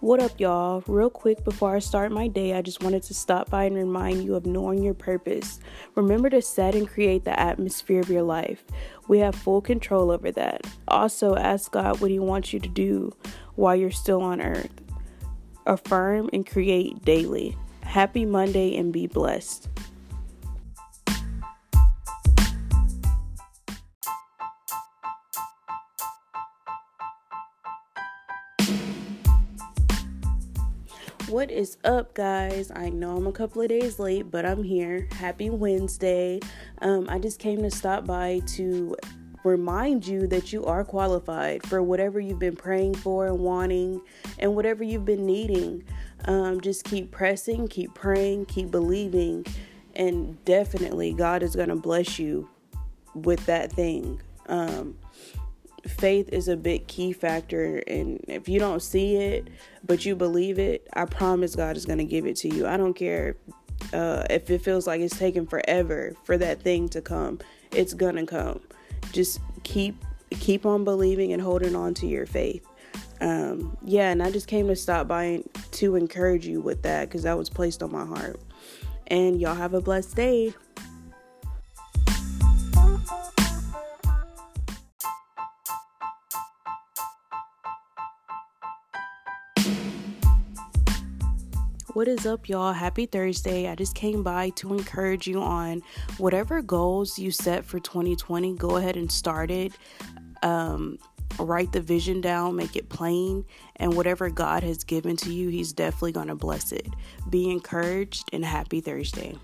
What up, y'all? Real quick before I start my day, I just wanted to stop by and remind you of knowing your purpose. Remember to set and create the atmosphere of your life. We have full control over that. Also, ask God what He wants you to do while you're still on earth. Affirm and create daily. Happy Monday and be blessed. What is up, guys? I know I'm a couple of days late, but I'm here. Happy Wednesday. Um, I just came to stop by to remind you that you are qualified for whatever you've been praying for and wanting and whatever you've been needing. Um, just keep pressing, keep praying, keep believing, and definitely God is going to bless you with that thing. Um, faith is a big key factor and if you don't see it but you believe it i promise god is going to give it to you. I don't care uh, if it feels like it's taking forever for that thing to come it's gonna come. Just keep keep on believing and holding on to your faith. Um, yeah and i just came to stop by to encourage you with that because that was placed on my heart. And y'all have a blessed day What is up, y'all? Happy Thursday. I just came by to encourage you on whatever goals you set for 2020. Go ahead and start it. Um, write the vision down, make it plain, and whatever God has given to you, He's definitely going to bless it. Be encouraged and happy Thursday.